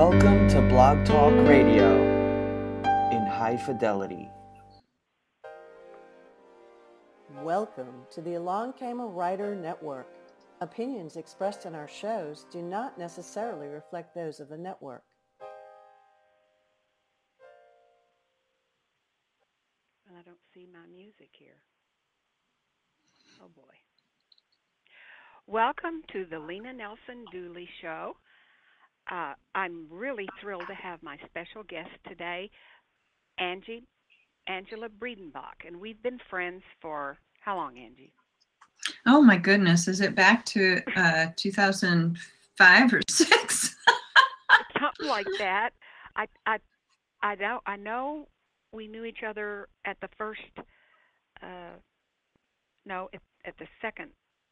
Welcome to Blog Talk Radio in high fidelity. Welcome to the Along Came a Writer Network. Opinions expressed in our shows do not necessarily reflect those of the network. And I don't see my music here. Oh boy. Welcome to the Lena Nelson Dooley Show. Uh, I'm really thrilled to have my special guest today, Angie Angela Breidenbach, and we've been friends for how long, Angie? Oh my goodness, is it back to uh, 2005 or six? Something like that. I I I know I know we knew each other at the first. Uh, no, at, at the second.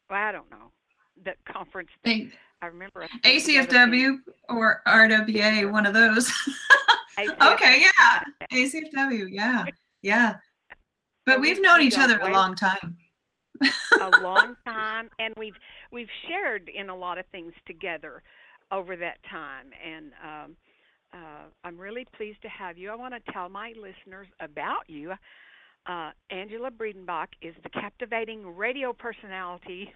Well, I don't know the conference. Thing. I remember ACFW or RWA, one of those. okay, yeah, ACFW, yeah, yeah. But we've known each other a long time. a long time, and we've we've shared in a lot of things together over that time, and um, uh, I'm really pleased to have you. I want to tell my listeners about you. Uh, Angela Breidenbach is the captivating radio personality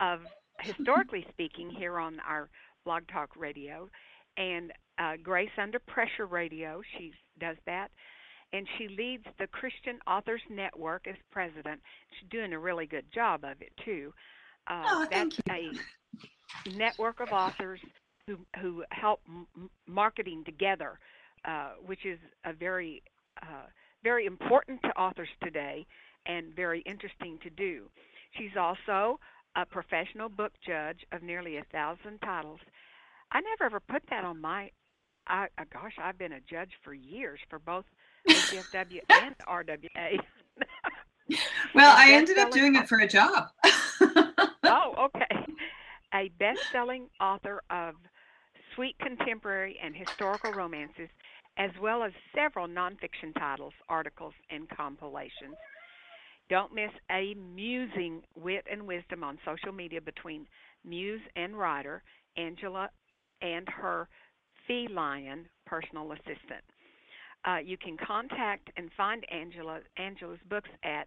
of historically speaking, here on our Blog Talk Radio, and uh, Grace Under Pressure Radio. She does that, and she leads the Christian Authors Network as president. She's doing a really good job of it too. Uh, oh, that's a network of authors who who help m- marketing together, uh, which is a very uh, very important to authors today and very interesting to do. She's also a professional book judge of nearly a thousand titles. I never ever put that on my. I, uh, gosh, I've been a judge for years for both ACFW and RWA. well, I ended up doing it for a job. oh, okay. A best-selling author of sweet contemporary and historical romances, as well as several nonfiction titles, articles, and compilations. Don't miss a musing wit and wisdom on social media between muse and writer, Angela and her feline personal assistant. Uh, you can contact and find Angela Angela's books at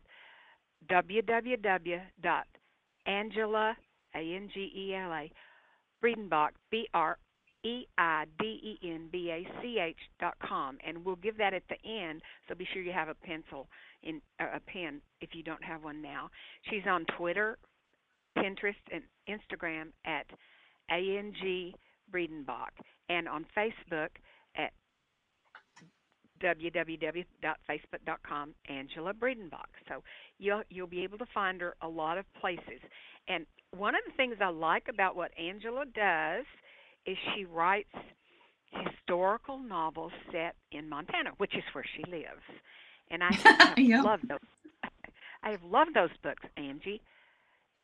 www.angela a n g e l a b r e i d e n b a c h dot com, and we'll give that at the end. So be sure you have a pencil in uh, a pen if you don't have one now. She's on Twitter, Pinterest, and Instagram at ANG Breidenbach, and on Facebook at www.facebook.com Angela Breidenbach. So you'll you'll be able to find her a lot of places. And one of the things I like about what Angela does is she writes historical novels set in Montana, which is where she lives and I have yep. loved those. I have loved those books, Angie.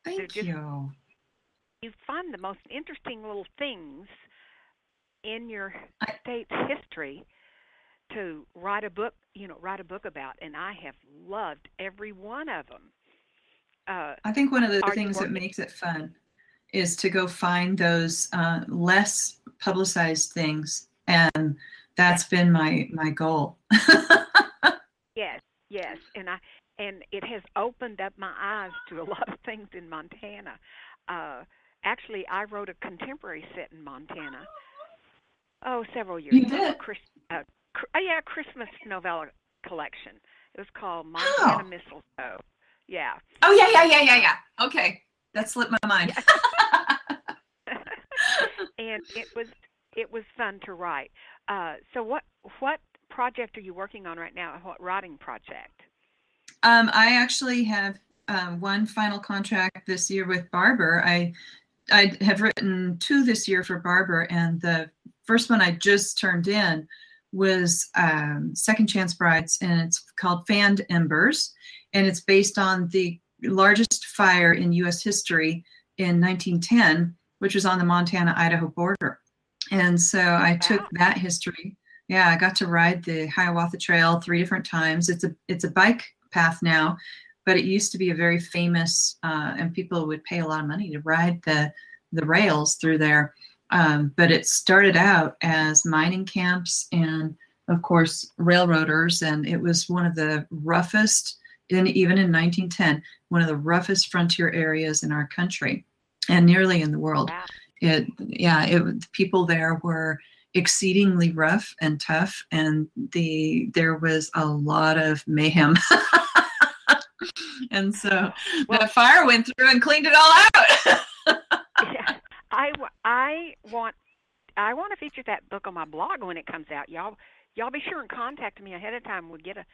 Thank just, you. You find the most interesting little things in your I, state's history to write a book, you know, write a book about, and I have loved every one of them. Uh, I think one of the things that makes it fun is to go find those uh, less publicized things, and that's been my my goal. Yes, yes, and I and it has opened up my eyes to a lot of things in Montana. Uh, actually, I wrote a contemporary set in Montana. Oh, several years you ago. Did? Chris, uh, cr- yeah, Christmas novella collection. It was called Montana oh. Mistletoe. Yeah. Oh yeah, yeah, yeah, yeah, yeah. Okay, that slipped my mind. and it was it was fun to write. Uh, so what what project are you working on right now? What writing project? Um, I actually have um, one final contract this year with Barbour. I I have written two this year for Barbour, and the first one I just turned in was um, Second Chance Brides, and it's called Fanned Embers, and it's based on the largest fire in U.S. history in 1910, which was on the Montana-Idaho border. And so I took that history yeah, I got to ride the Hiawatha Trail three different times. It's a it's a bike path now, but it used to be a very famous, uh, and people would pay a lot of money to ride the the rails through there. Um, but it started out as mining camps and, of course, railroaders, and it was one of the roughest, in, even in 1910, one of the roughest frontier areas in our country and nearly in the world. Wow. It, yeah, it people there were exceedingly rough and tough, and the there was a lot of mayhem. and so Well- the fire went through and cleaned it all out. yeah, I, I want I want to feature that book on my blog when it comes out. Y'all y'all be sure and contact me ahead of time. We'll get a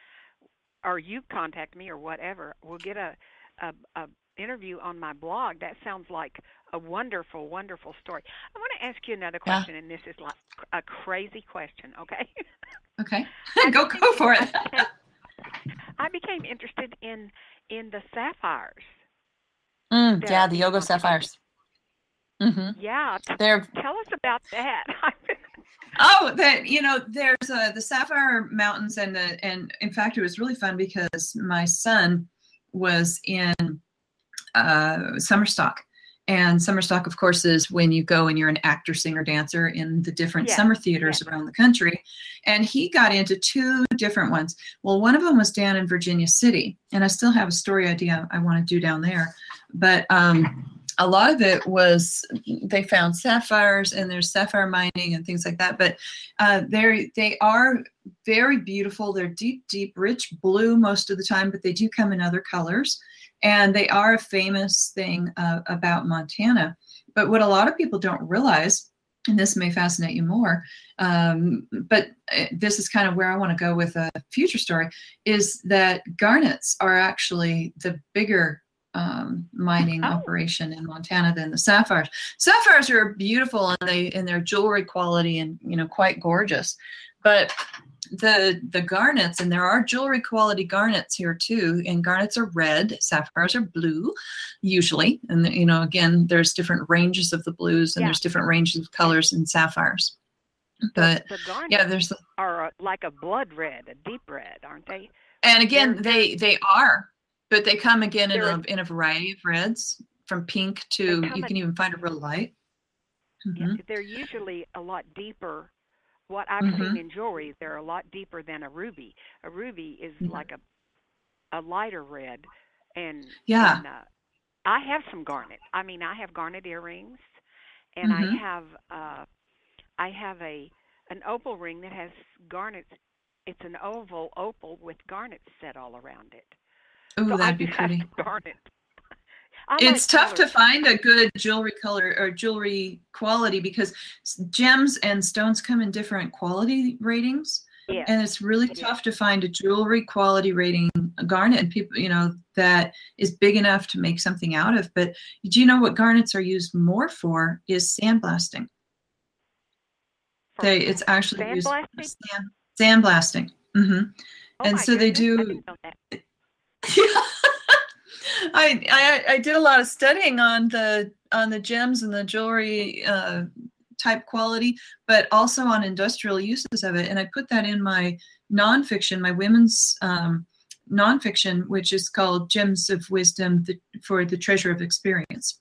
or you contact me or whatever. We'll get a a, a interview on my blog. That sounds like a wonderful, wonderful story. I want to ask you another Yeah. question, and this is like a crazy question. Okay. okay, go go for it. I became interested in in the sapphires. Mm, Yeah. yeah, the Yogo sapphires. hmm Yeah, t- They're tell us about that. Oh, that you know, there's uh, the Sapphire Mountains, and the and in fact, it was really fun because my son was in uh, summer stock, and summer stock, of course, is when you go and you're an actor, singer, dancer in the different Yeah, summer theaters around the country, and he got into two different ones. Well, one of them was down in Virginia City, and I still have a story idea I want to do down there, but um, a lot of it was they found sapphires and there's sapphire mining and things like that but uh, they're they are very beautiful. They're deep deep rich blue most of the time but they do come in other colors. And they are a famous thing uh, about montana. But what a lot of people don't realize and this may fascinate you more um, but uh, this is kind of where i want to go with a future story is that garnets are actually the bigger um, mining Oh. operation in Montana than the sapphires. Sapphires are beautiful and they in their jewelry quality and you know quite gorgeous, but the the garnets and there are jewelry quality garnets here too and garnets are red sapphires are blue usually and you know again there's different ranges of the blues and Yeah. there's different ranges of colors in sapphires but the garnet yeah there's are uh, like a blood red, a deep red, aren't they? and again They're- they they are but they come again in a, in a variety of reds from pink to you can even find a real light Mhm. they're usually a lot deeper. What I've Mhm. seen in jewelry, they're a lot deeper than a ruby. A ruby is Mhm. like a a lighter red, and Yeah. and, uh, I have some garnet. I mean, I have garnet earrings, and I Mhm. have uh, I have a an opal ring that has garnets. It's an oval opal with garnets set all around it. Ooh, So that'd be pretty. some garnet. I It's tough to find a good jewelry color or jewelry quality because gems and stones come in different quality ratings. Yes. And it's really Yeah. tough to find a jewelry quality rating garnet and people, you know, that is big enough to make something out of. But do you know what garnets are used more for is sandblasting. For They it's actually used sandblasting? sand, sandblasting. hmm Oh and so they goodness, I do- didn't know that. I, I I did a lot of studying on the on the gems and the jewelry uh, type quality, but also on industrial uses of it. And I put that in my nonfiction, my women's um, nonfiction, which is called Gems of Wisdom for the Treasure of Experience.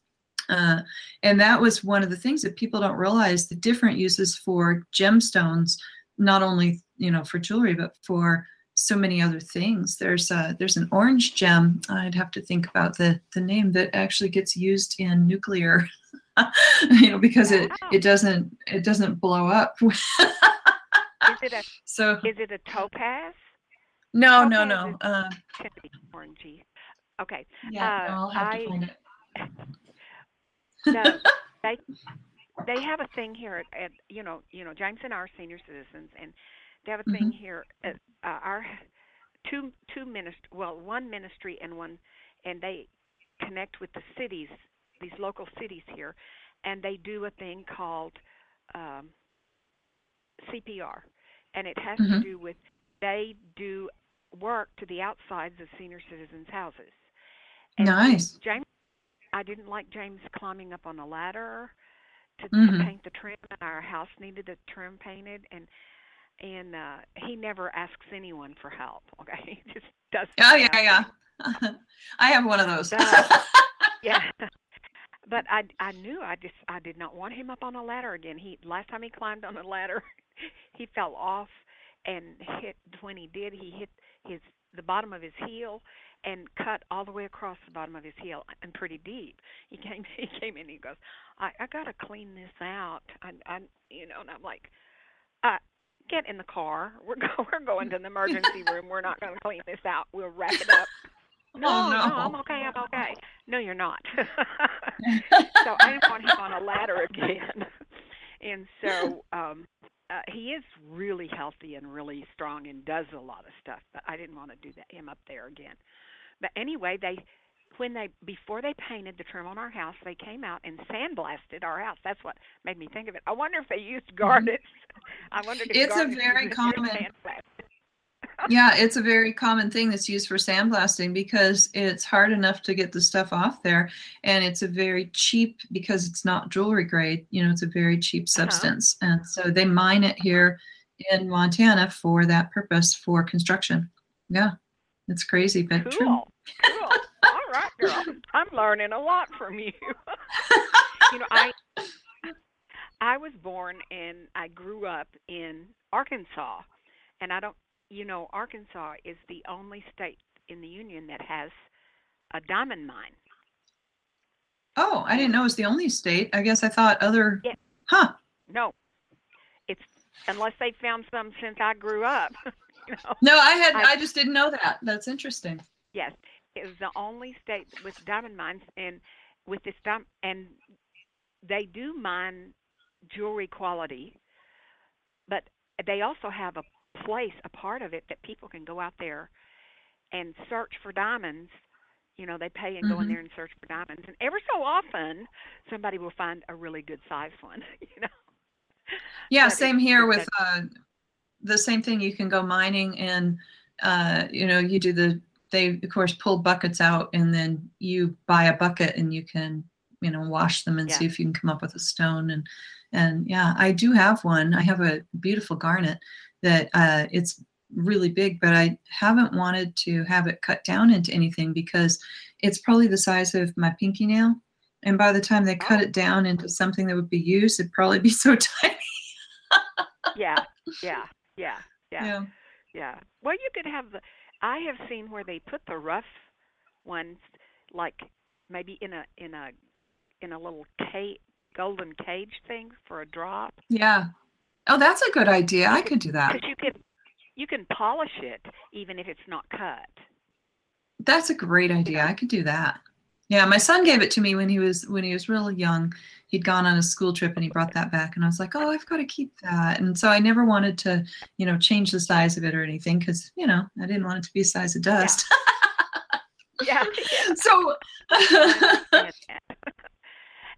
Uh, and that was one of the things that people don't realize the different uses for gemstones, not only you know for jewelry, but for so many other things. There's a, there's an orange gem. I'd have to think about the the name that actually gets used in nuclear, you know, because it Wow. it doesn't it doesn't blow up. Is it a so is it a topaz? no no no. then- Uh, be orangey. Okay. yeah, Uh, no, I'll have I- to find it. No, they they have a thing here at, at you know you know James and our senior citizens, and they have a thing Mhm. here at uh, our two two minist well one ministry and one and they connect with the cities these local cities here, and they do a thing called um, CPR, and it has to Mhm. do with they do work to the outsides of senior citizens' houses. And Nice. James, I didn't like James climbing up on a ladder to, Mhm. to paint the trim. and Our house needed the trim painted, and and uh, he never asks anyone for help. Okay, he just does. Oh yeah yeah. I have one of those. Yeah. but I I knew I just I did not want him up on a ladder again. He last time he climbed on a ladder, he fell off and hit when he did he hit his the bottom of his heel and cut all the way across the bottom of his heel and pretty deep. He came he came in and he goes, I I got to clean this out. I I you know and I'm like uh get in the car. We're go, we're going to the emergency room. We're not going to clean this out. We'll wrap it up. No, Oh, no. no, I'm okay. I'm okay. No, you're not. so I didn't want him on a ladder again. and so um uh, he is really healthy and really strong and does a lot of stuff, but I didn't want to do that him up there again. But anyway, they when they before they painted the trim on our house, they came out and sandblasted our house. That's what made me think of it. I wonder if they used garnets. I wondered if Mm-hmm. It's a very common- yeah, it's a very common thing that's used for sandblasting because it's hard enough to get the stuff off there, and it's a very cheap because it's not jewelry grade. You know, it's a very cheap Uh-huh. substance, and so they mine it here in Montana for that purpose for construction. Yeah, it's crazy, but true. Cool. Cool. All right, girl. I'm learning a lot from you. you know, I I was born and I grew up in Arkansas, and I don't, you know, Arkansas is the only state in the union that has a diamond mine. Oh, I didn't know it was the only state. I guess I thought other. Yeah. Huh. No, it's unless they found some since I grew up. you know, No, I had. I- I just didn't know that. That's interesting. Yes, was the only state with diamond mines, and with this diamond, and they do mine jewelry quality, but they also have a place, a part of it that people can go out there and search for diamonds. You know, they pay and go in Mhm. there and search for diamonds, and every so often somebody will find a really good size one. You know. Yeah, But same here with uh, the same thing. You can go mining and uh, you know you do the they of course pull buckets out and then you buy a bucket and you can you know wash them and Yeah. see if you can come up with a stone and and yeah I do have one. I have a beautiful garnet that uh, it's really big, but I haven't wanted to have it cut down into anything because it's probably the size of my pinky nail. And by the time they cut Oh. it down into something that would be used, it'd probably be so tiny. yeah, yeah, yeah, yeah. yeah. Yeah. Well, you could have the. I have seen where they put the rough ones, like maybe in a in a in a little cage, golden cage thing for a drop. Yeah. Oh, that's a good idea. I could do that. Because you can you can polish it even if it's not cut. That's a great idea. I could do that. Yeah, my son gave it to me when he was when he was really young. He'd gone on a school trip and he brought that back and I was like, "Oh, I've got to keep that." And so I never wanted to, you know, change the size of it or anything cuz, you know, I didn't want it to be a size of dust. Yeah. yeah. so I understand that.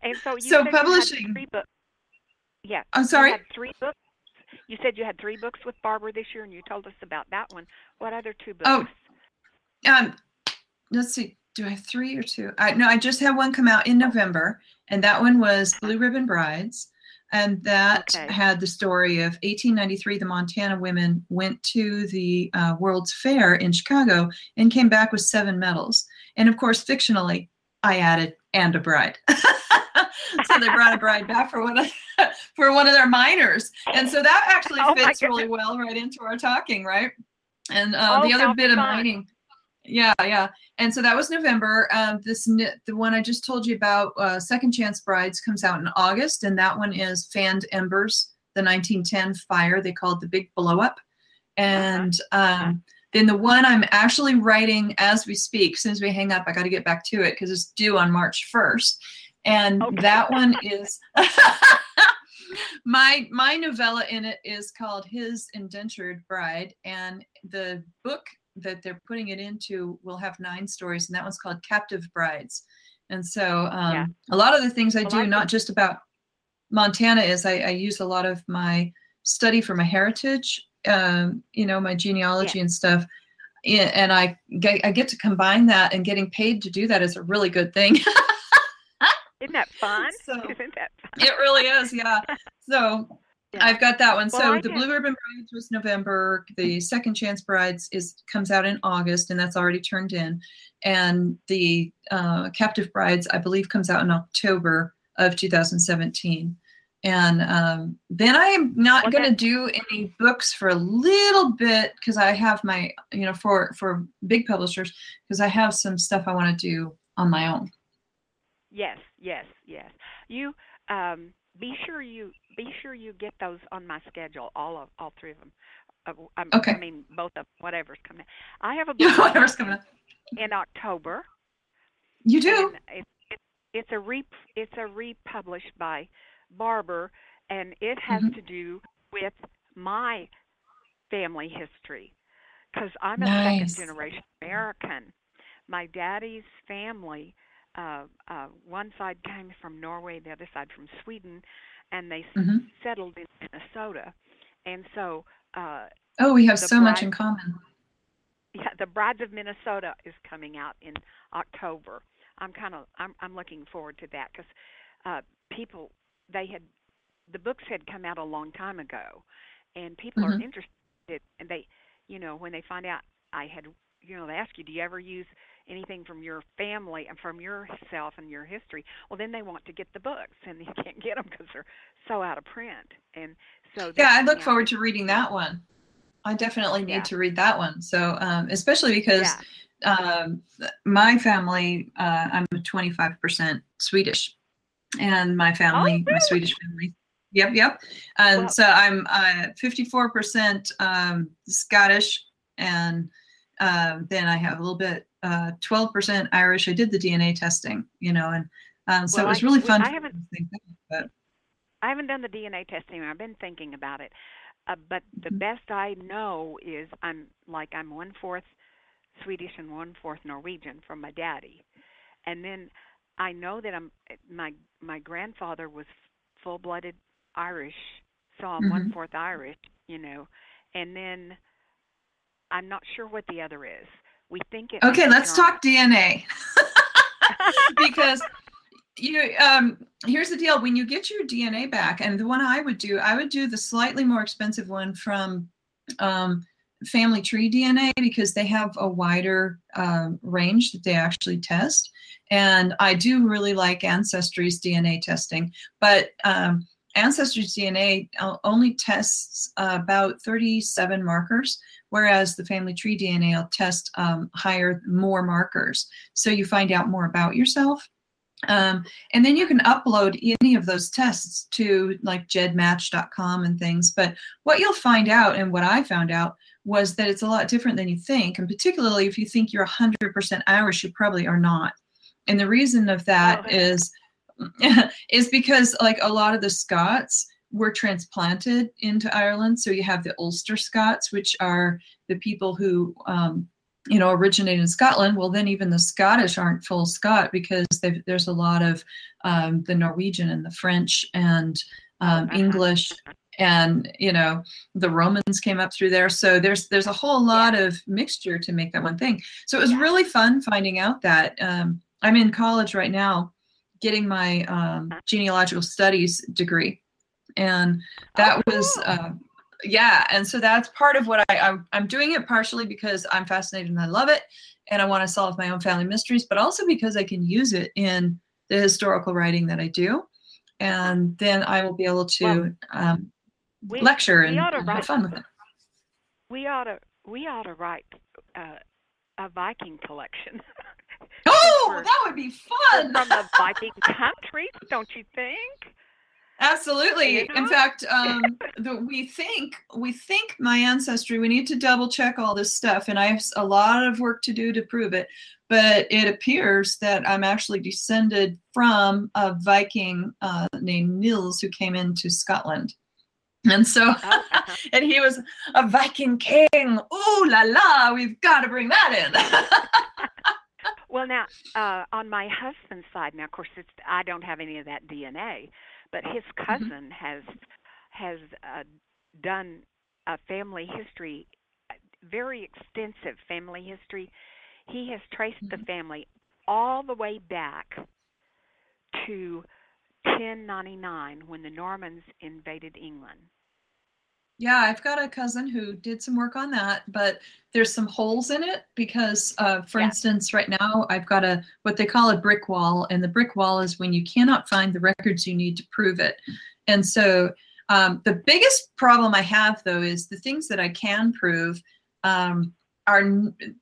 and so you So said you had publishing- three books. Yeah. I'm sorry. had three books. You said you had three books with Barbour this year, and you told us about that one. What other two books? Oh, Um, let's see. Do I have three or two? I no, I just had one come out in November, and that one was Blue Ribbon Brides, and that Okay. had the story of 1893. The Montana women went to the uh, World's Fair in Chicago and came back with seven medals. And of course, fictionally, I added and a bride. so they brought a bride back for one of for one of their miners, and so that actually Oh fits really well right into our talking, right? And uh, Oh, the other bit of fun. mining. Yeah, yeah. And so that was November. Um, this the one I just told you about, uh, Second Chance Brides, comes out in August, and that one is Fanned Embers, the 1910 fire. They call it the Big Blow Up. And um, then the one I'm actually writing as we speak. As soon as we hang up, I got to get back to it because it's due on March 1st. And Okay. that one is my my novella in it is called His Indentured Bride, and the book that they're putting it into will have nine stories, and that one's called Captive Brides. And so um, Yeah. a lot of the things I do, not just about Montana, is I, I use a lot of my study for my heritage, um, you know, my genealogy and stuff. And I get, I get to combine that, and getting paid to do that is a really good thing. Isn't that fun? So- Isn't that fun? it really is, yeah. So I've got that one. Well, so I the Blue Ribbon Brides was November. The Second Chance Brides is comes out in August, and that's already turned in. And the uh, Captive Brides, I believe, comes out in October of 2017. And um, then I am not Well, going to do any books for a little bit because I have my, you know, for for big publishers because I have some stuff I want to do on my own. Yes, yes, yes. You um, be sure you be sure you get those on my schedule. All of all three of them. Uh, um, Okay. I mean both of whatever's coming. out. I have a book Whatever's coming up. in October. You do. And it, it, it's a re it's a republished by Barbour, and it has Mhm. to do with my family history because I'm a Nice. second generation American. My daddy's family, uh, uh, one side came from Norway, the other side from Sweden, and they s Mhm. settled in Minnesota. And so, uh, Oh, we have so much in common. yeah, The Brides of Minnesota is coming out in October. I'm kind of I'm I'm looking forward to that because uh, people they had the books had come out a long time ago, and people are Mhm. interested and they you know when they find out I had you know they ask you do you ever use anything from your family and from yourself and your history well then they want to get the books and they can't get them because they're so out of print and so Yeah, I look forward to reading that one. I definitely need Yeah. to read that one. So, um, especially because yeah um, my family, uh, I'm 25% Swedish, and my family, my really? Swedish family. Yep, yep. And so I'm uh, 54% um, Scottish, and um, then I have a little bit, uh, 12% Irish. I did the DNA testing, you know, and um, so Well, it was really fun. I haven't- think that, but I haven't done the DNA testing. I've been thinking about it, uh, but the Mhm. best I know is I'm like I'm one fourth Swedish and one fourth Norwegian from my daddy, and then I know that I'm my my grandfather was full blooded Irish, so I'm one Mhm. fourth Irish, you know, and then I'm not sure what the other is. We think it. Okay, let's talk DNA. because you um here's the deal when you get your DNA back and the one I would do I would do the slightly more expensive one from um family tree DNA because they have a wider um, range that they actually test and I do really like ancestry's DNA testing but um ancestry's DNA only tests uh, about 37 markers whereas the family tree DNA will test um, higher, more markers. So you find out more about yourself. Um, and then you can upload any of those tests to like GEDmatch.com and things. But what you'll find out, and what I found out, was that it's a lot different than you think. And particularly if you think you're 100% Irish, you probably are not. And the reason of that Oh, is is because like a lot of the Scots were transplanted into Ireland. So you have the Ulster Scots, which are the people who um, you know originate in Scotland. Well, then even the Scottish aren't full Scot because there's a lot of um, the Norwegian and the French and um, Uh-huh. English and you know the Romans came up through there. So there's there's a whole lot of mixture to make that one thing. So it was Yeah. really fun finding out that. Um, I'm in college right now, getting my um, genealogical studies degree, and that Oh, was uh, yeah and so that's part of what I, I i'm doing it partially because i'm fascinated and i love it and i want to solve my own family mysteries but also because i can use it in the historical writing that i do and then i will be able to Well, um, we- lecture we and, and have fun with it we ought to we ought to write uh, a Viking collection. oh for- that would be fun from the Viking country, don't you think? Absolutely. You In fact, um, the, we think we think my ancestry. We need to double check all this stuff, and I have a lot of work to do to prove it. But it appears that I'm actually descended from a Viking uh, named Nils who came into Scotland, and so Oh, uh-huh. and he was a Viking king. Ooh la la! We've got to bring that in. Well, now uh, on my husband's side, now of course it's I don't have any of that DNA, but his Mm-hmm. cousin has has uh, done a family history, very extensive family history. He has traced the Mhm. family all the way back to 1099 when the Normans invaded England. Yeah, I've got a cousin who did some work on that, but there's some holes in it because, uh, for Yeah. instance, right now I've got a what they call a brick wall, and the brick wall is when you cannot find the records you need to prove it. And so um, the biggest problem I have though is the things that I can prove um, are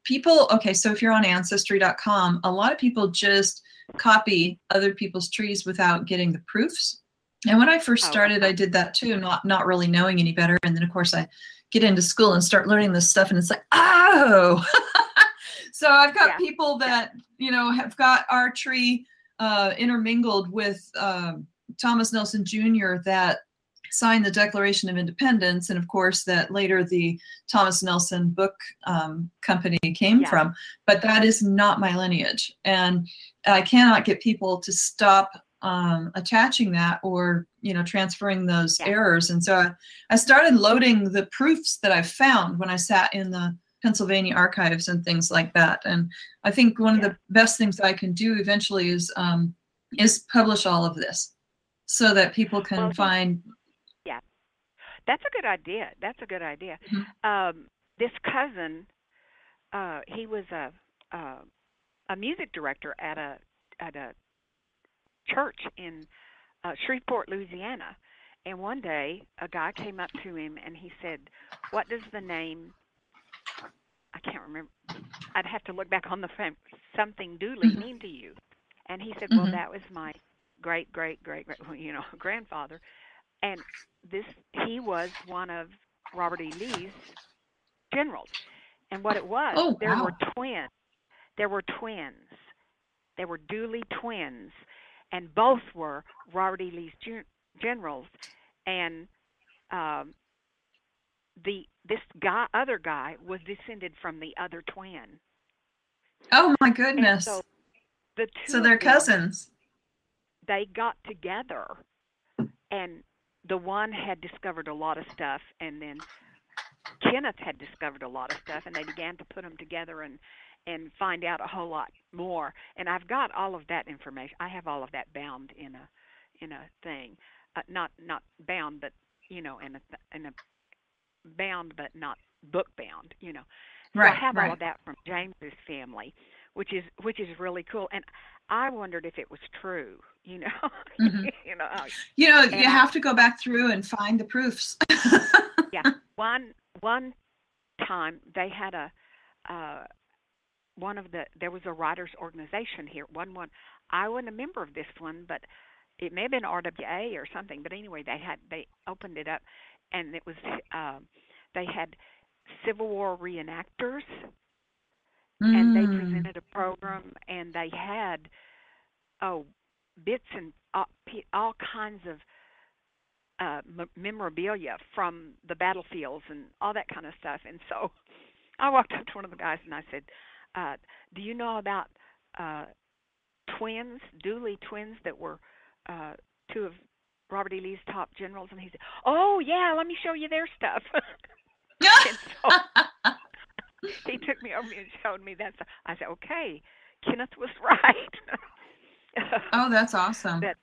people. Okay, so if you're on Ancestry.com, a lot of people just copy other people's trees without getting the proofs. And when I first Oh, started, okay. I did that too, not not really knowing any better. And then of course I get into school and start learning this stuff, and it's like, oh. so I've got Yeah. people that you know have got our tree uh, intermingled with um, Thomas Nelson Jr. that signed the Declaration of Independence, and of course that later the Thomas Nelson Book um, Company came Yeah. from. But that is not my lineage, and I cannot get people to stop um, attaching that or you know transferring those Yeah. errors. And so I, I started loading the proofs that I've found when I sat in the Pennsylvania archives and things like that. And I think one Yeah. of the best things I can do eventually is um, is publish all of this so that people can Well, find. Yeah that's a good idea. That's a good idea. Mhm. Um, this cousin, uh, he was a uh, a music director at a at a church in uh, Shreveport, Louisiana. And one day, a guy came up to him and he said, "What does the name?" I can't remember. I'd have to look back on the phone. Something Dooley Mhm. mean to you? And he said, "Well, Mhm. that was my great great great great you know grandfather." And this he was one of Robert E. Lee's generals. And what it was, Oh, there were twins. There were twins. There were Dooley twins, and both were Robert E. Lee's gen- generals. And um, the this guy, other guy, was descended from the other twin. Oh my And goodness! so the two so they're them, cousins. they got together and the one had discovered a lot of stuff and then Kenneth had discovered a lot of stuff and they began to put them together and and find out a whole lot more and I've got all of that information I have all of that bound in a in a thing uh, not not bound but you know in a in a bound but not book bound you know so Right, I have right. all of that from James's family which is which is really cool and I wondered if it was true you know Mhm. you know You know, you I- have to go back through and find the proofs. Yeah, one one time they had a uh one of the there was a writers organization here one one i wasn't a member of this one but it may have been rwa or something but anyway they had they opened it up and it was um they had civil war reenactors and they Mm. presented a program and they had oh bits and all, all kinds of uh m- memorabilia from the battlefields and all that kind of stuff and so i walked up to one of the guys and i said uh do you know about uh twins dooley twins that were uh two of robert e lee's top generals and he said oh yeah let me show you their stuff so he took me over and showed me that stuff. I said, "Okay, Kenneth was right." oh, that's awesome. That-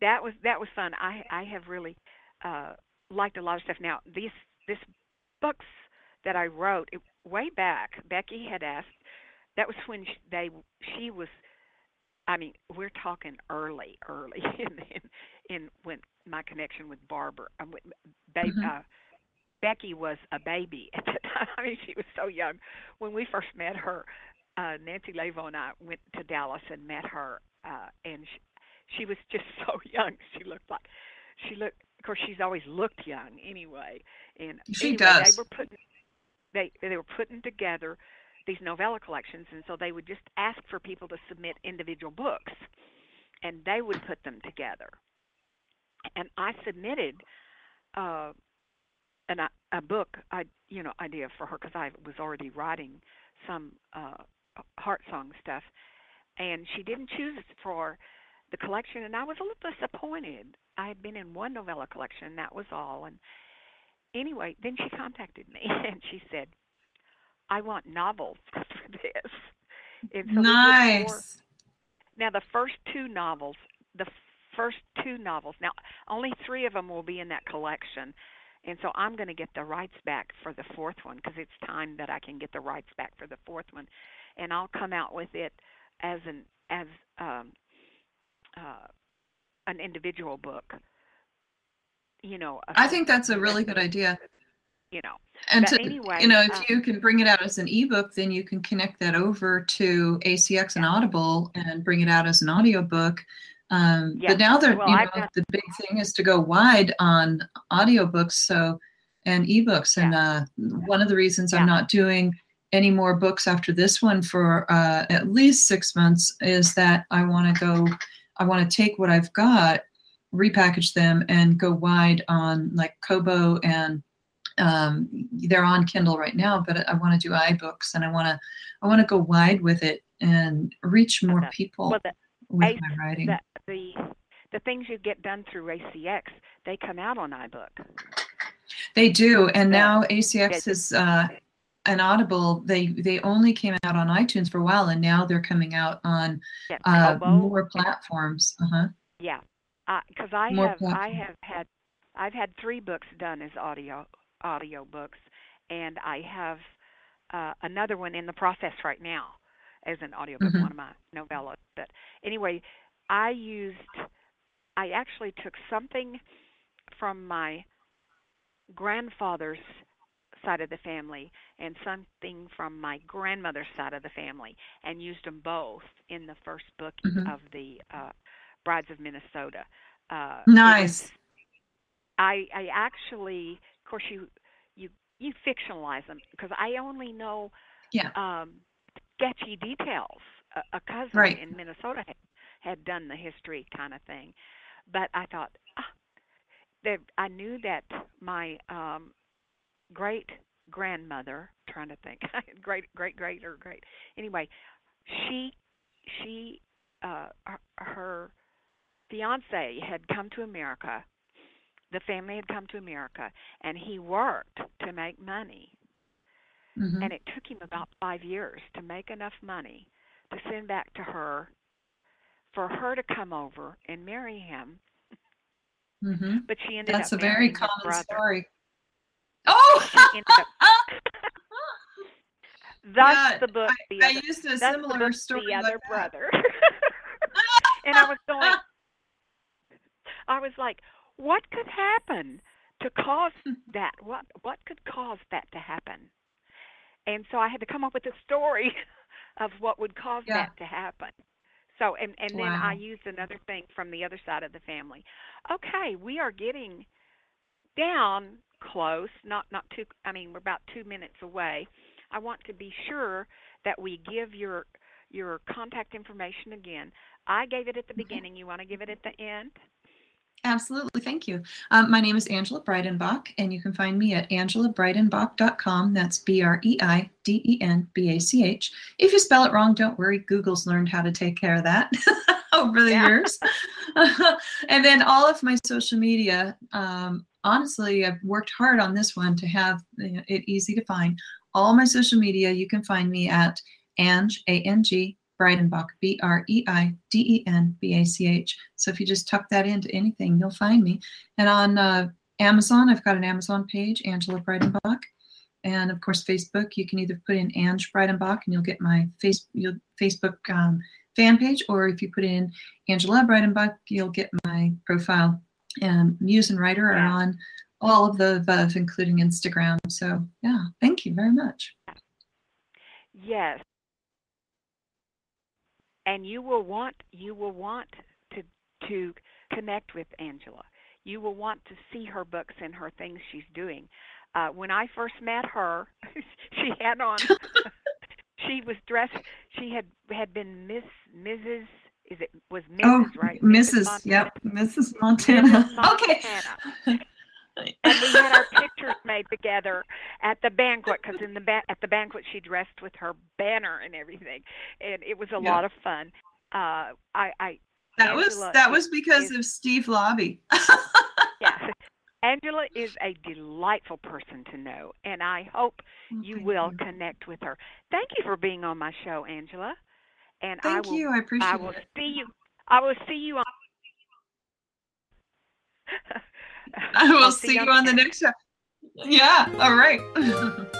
that was that was fun. I I have really uh liked a lot of stuff. Now these this books that I wrote it, way back, Becky had asked. That was when they she was. I mean, we're talking early, early in in, in when my connection with Barbour, um, with ba- Mhm. uh, Becky was a baby at the time. I mean, she was so young when we first met her. Uh, Nancy Lavo and I went to Dallas and met her, uh, and she, she was just so young. She looked like she looked. Of course, she's always looked young anyway. And She anyway, does. They were putting they they were putting together these novella collections, and so they would just ask for people to submit individual books, and they would put them together. And I submitted uh, an, a book, I you know, idea for her because I was already writing some uh, Heartsong stuff, and she didn't choose it for the collection, and I was a little disappointed. I had been in one novella collection, and that was all. And anyway, then she contacted me and she said, "I want novels for this." And so we did nice. now the first two novels, the first two novels. Now only three of them will be in that collection, And so I'm going to get the rights back for the fourth one because it's time that I can get the rights back for the fourth one, and I'll come out with it as an as um, uh, an individual book. You know, I think that's a really good idea. You know, And to, anyway, you know, if uh, you can bring it out as an ebook, then you can connect that over to ACX and Audible and bring it out as an audiobook. Um, Yeah. But now they're, Well, you know, I've the big thing is to go wide on audiobooks, so and ebooks. And uh, one of the reasons Yeah. I'm not doing any more books after this one for uh, at least six months is that I want to go, I want to take what I've got, repackage them, and go wide on like Kobo and um, they're on Kindle right now, but I want to do iBooks and I want to I want to go wide with it and reach more Okay. people well, the with my writing. the the the things you get done through ACX, they come out on iBook. they do, and now ACX is uh, an Audible. They they only came out on iTunes for a while, and now they're coming out on uh, more platforms. Uh-huh. Yeah, because I More have I have had I've had three books done as audio audio books, and I have uh, another one in the process right now as an audiobook, Mhm. one of my novellas. But anyway, I used I actually took something from my grandfather's side of the family and something from my grandmother's side of the family and used them both in the first book Mhm. of the uh, Brides of Minnesota. Uh, Nice. I I actually, of course, you you you fictionalize them because I only know Yeah. um, sketchy details. A, a cousin Right. in Minnesota had, had done the history kind of thing, but I thought ah, that I knew that my um, great grandmother, trying to think, great great great or great anyway, she she uh, her, her fiance had come to America. The family had come to America, and he worked to make money. Mhm. And it took him about five years to make enough money to send back to her for her to come over and marry him. Mhm. But she ended That's up a very common brother. story. Oh. Up. Thus Yeah, the book, the I other, used a similar story the like other that. brother. and I was going, I was like, what could happen to cause hmm. that? What what could cause that to happen? And so I had to come up with a story of what would cause Yeah. that to happen. So and and then I used another thing from the other side of the family. Okay, we are getting down close, not not too I mean, we're about 2 minutes away. I want to be sure that we give your your contact information again. I gave it at the mm-hmm. beginning. You want to give it at the end? Absolutely. Thank you. Um, my name is Angela Breidenbach, and you can find me at angelabreidenbach.com. That's B R E I D E N B A C H. If you spell it wrong, don't worry. Google's learned how to take care of that over the years. and then all of my social media. Um, honestly, I've worked hard on this one to have it easy to find. All my social media, you can find me at Ange, A N G, Breidenbach, B R E I D E N B A C H. So if you just tuck that into anything, you'll find me. And on uh, Amazon, I've got an Amazon page, Angela Breidenbach. And of course, Facebook, you can either put in Ange Breidenbach and you'll get my face, you'll, Facebook um, fan page, or if you put in Angela Breidenbach, you'll get my profile. And Muse and Writer are on all of the above, including Instagram. So yeah, thank you very much. Yes. And you will want you will want to to connect with Angela. You will want to see her books and her things she's doing. Uh, when I first met her, she had on she was dressed she had had been Miss Mrs. Is it was Mrs. Oh, right? Mrs. Montana. Yep, Mrs. Montana. Mrs. Okay. Montana. and we had our pictures made together at the banquet because in the ba- at the banquet she dressed with her banner and everything, and it was a Yeah. lot of fun. Uh, I, I That was Angela that is- was because is- of Steve Lobby. yeah, Angela is a delightful person to know, and I hope you Thank will connect with her. Thank you for being on my show, Angela. And Thank I will, you. I appreciate I will it. see you. I will see you on. I will I'll see you on the next. next show. Yeah. All right.